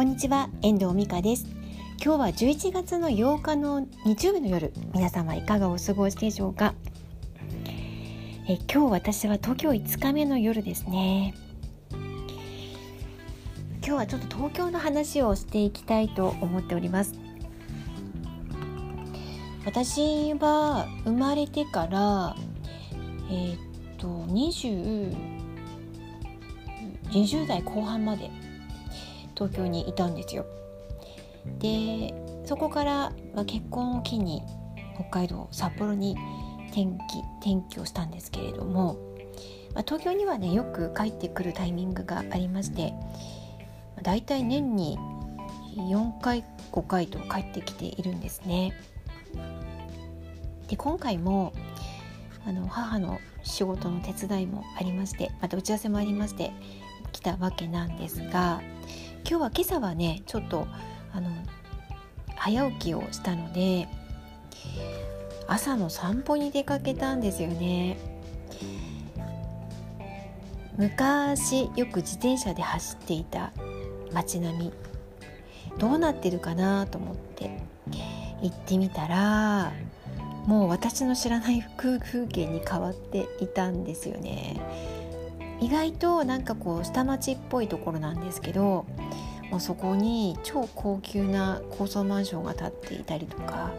こんにちは遠藤美香です。今日は11月の8日の日曜日の夜皆様いかがお過ごしでしょうか？え今日私は東京5日目の夜ですね。今日はちょっと東京の話をしていきたいと思っております。私は生まれてからえー、っと20 20代後半まで東京にいたんですよ。でそこから、ま、結婚を機に北海道札幌に転機転居をしたんですけれども、まあ、東京にはねよく帰ってくるタイミングがありましてだいたい年に4回5回と帰ってきているんですね。で今回もあの母の仕事の手伝いもありましてまた打ち合わせもありまして来たわけなんですが今日は今朝はねちょっとあの早起きをしたので朝の散歩に出かけたんですよね。昔よく自転車で走っていた街並みどうなってるかなと思って行ってみたらもう私の知らない風景に変わっていたんですよね。意外となんかこう下町っぽいところなんですけどもうそこに超高級な高層マンションが建っていたりとか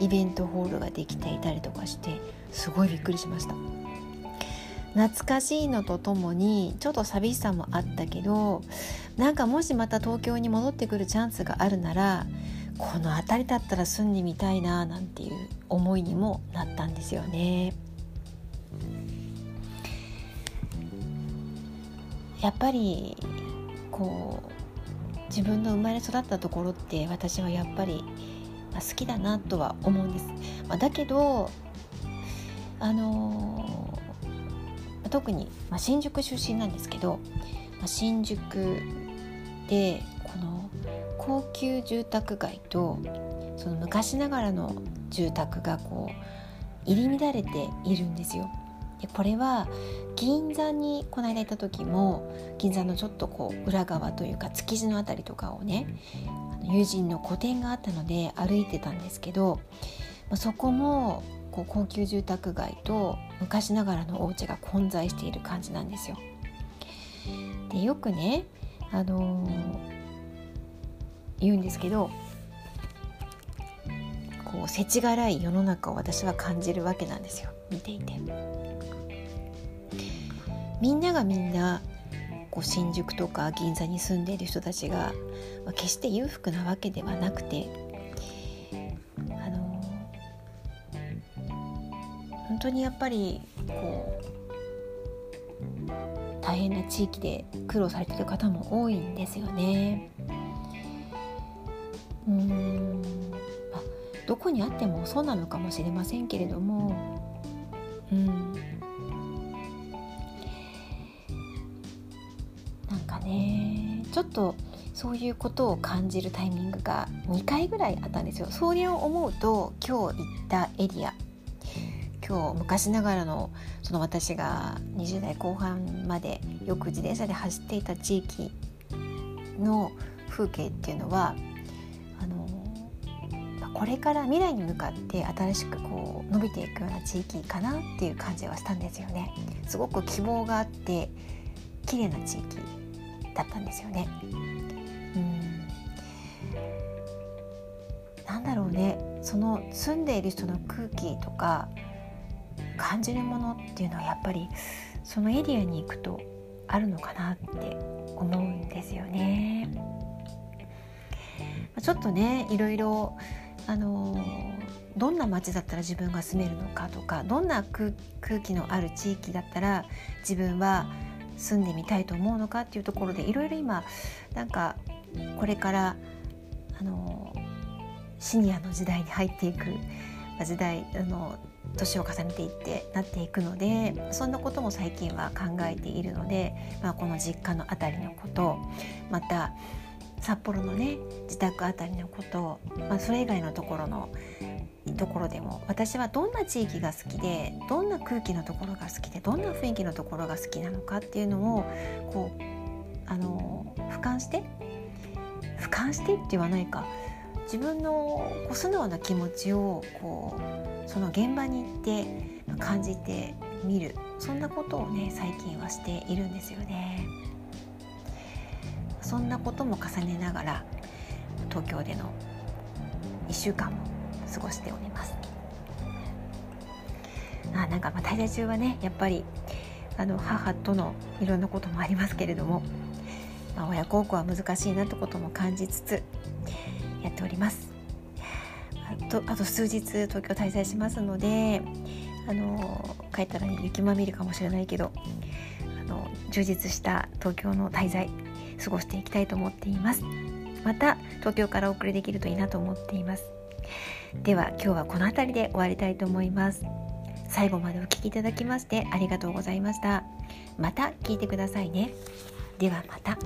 イベントホールができていたりとかしてすごいびっくりしました懐かしいのとともにちょっと寂しさもあったけどなんかもしまた東京に戻ってくるチャンスがあるならこの辺りだったら住んでみたいななんていう思いにもなったんですよね。やっぱりこう自分の生まれ育ったところって私はやっぱり好きだなとは思うんです。まあ、だけどあのー、特に、まあ、新宿出身なんですけど、まあ、新宿でこの高級住宅街とその昔ながらの住宅がこう入り乱れているんですよ。でこれは銀座にこの間行った時も銀座のちょっとこう裏側というか築地の辺りとかをね友人の個展があったので歩いてたんですけどそこもこう高級住宅街と昔ながらのお家が混在している感じなんですよ。でよくね、あのー、言うんですけどこう世知辛い世の中を私は感じるわけなんですよ見ていて。みんながみんなこう新宿とか銀座に住んでいる人たちが、まあ、決して裕福なわけではなくてあの本当にやっぱりこう大変な地域で苦労されてる方も多いんですよね。うんあ、どこにあってもそうなのかもしれませんけれども、ちょっとそういうことを感じるタイミングが2回ぐらいあったんですよ。それを思うと今日行ったエリア。今日昔ながらのその私が20代後半までよく自転車で走っていた地域の風景っていうのはあのこれから未来に向かって新しくこう伸びていくような地域かなっていう感じはしたんですよね。すごく希望があって綺麗な地域。だったんですよね。うんなんだろうねその住んでいる人の空気とか感じるものっていうのはやっぱりそのエリアに行くとあるのかなって思うんですよね。ちょっとねいろいろあのどんな街だったら自分が住めるのかとかどんな空気のある地域だったら自分は住んでみたいと思うのかっていうところでいろいろ今なんかこれからあのシニアの時代に入っていく時代あの年を重ねていってなっていくのでそんなことも最近は考えているので、まあ、この実家の辺りのことまた札幌のね自宅あたりのことまあ、それ以外のところのところでも私はどんな地域が好きでどんな空気のところが好きでどんな雰囲気のところが好きなのかっていうのをこうあの俯瞰して俯瞰してって言わないか自分のこう素直な気持ちをこうその現場に行って感じてみるそんなことをね最近はしているんですよね。そんなことも重ねながら東京での1週間も過ごしております。あなんかまあ滞在中はねやっぱりあの母とのいろんなこともありますけれども、まあ、親孝行は難しいなってことも感じつつやっておりますあとあと数日東京滞在しますのであの帰ったら、ね、雪まみれかもしれないけどあの充実した東京の滞在過ごしていきたいと思っています。また東京からお送りできるといいなと思っています。では今日はこの辺りで終わりたいと思います。最後までお聴きいただきましてありがとうございました。また聞いてくださいね。ではまた。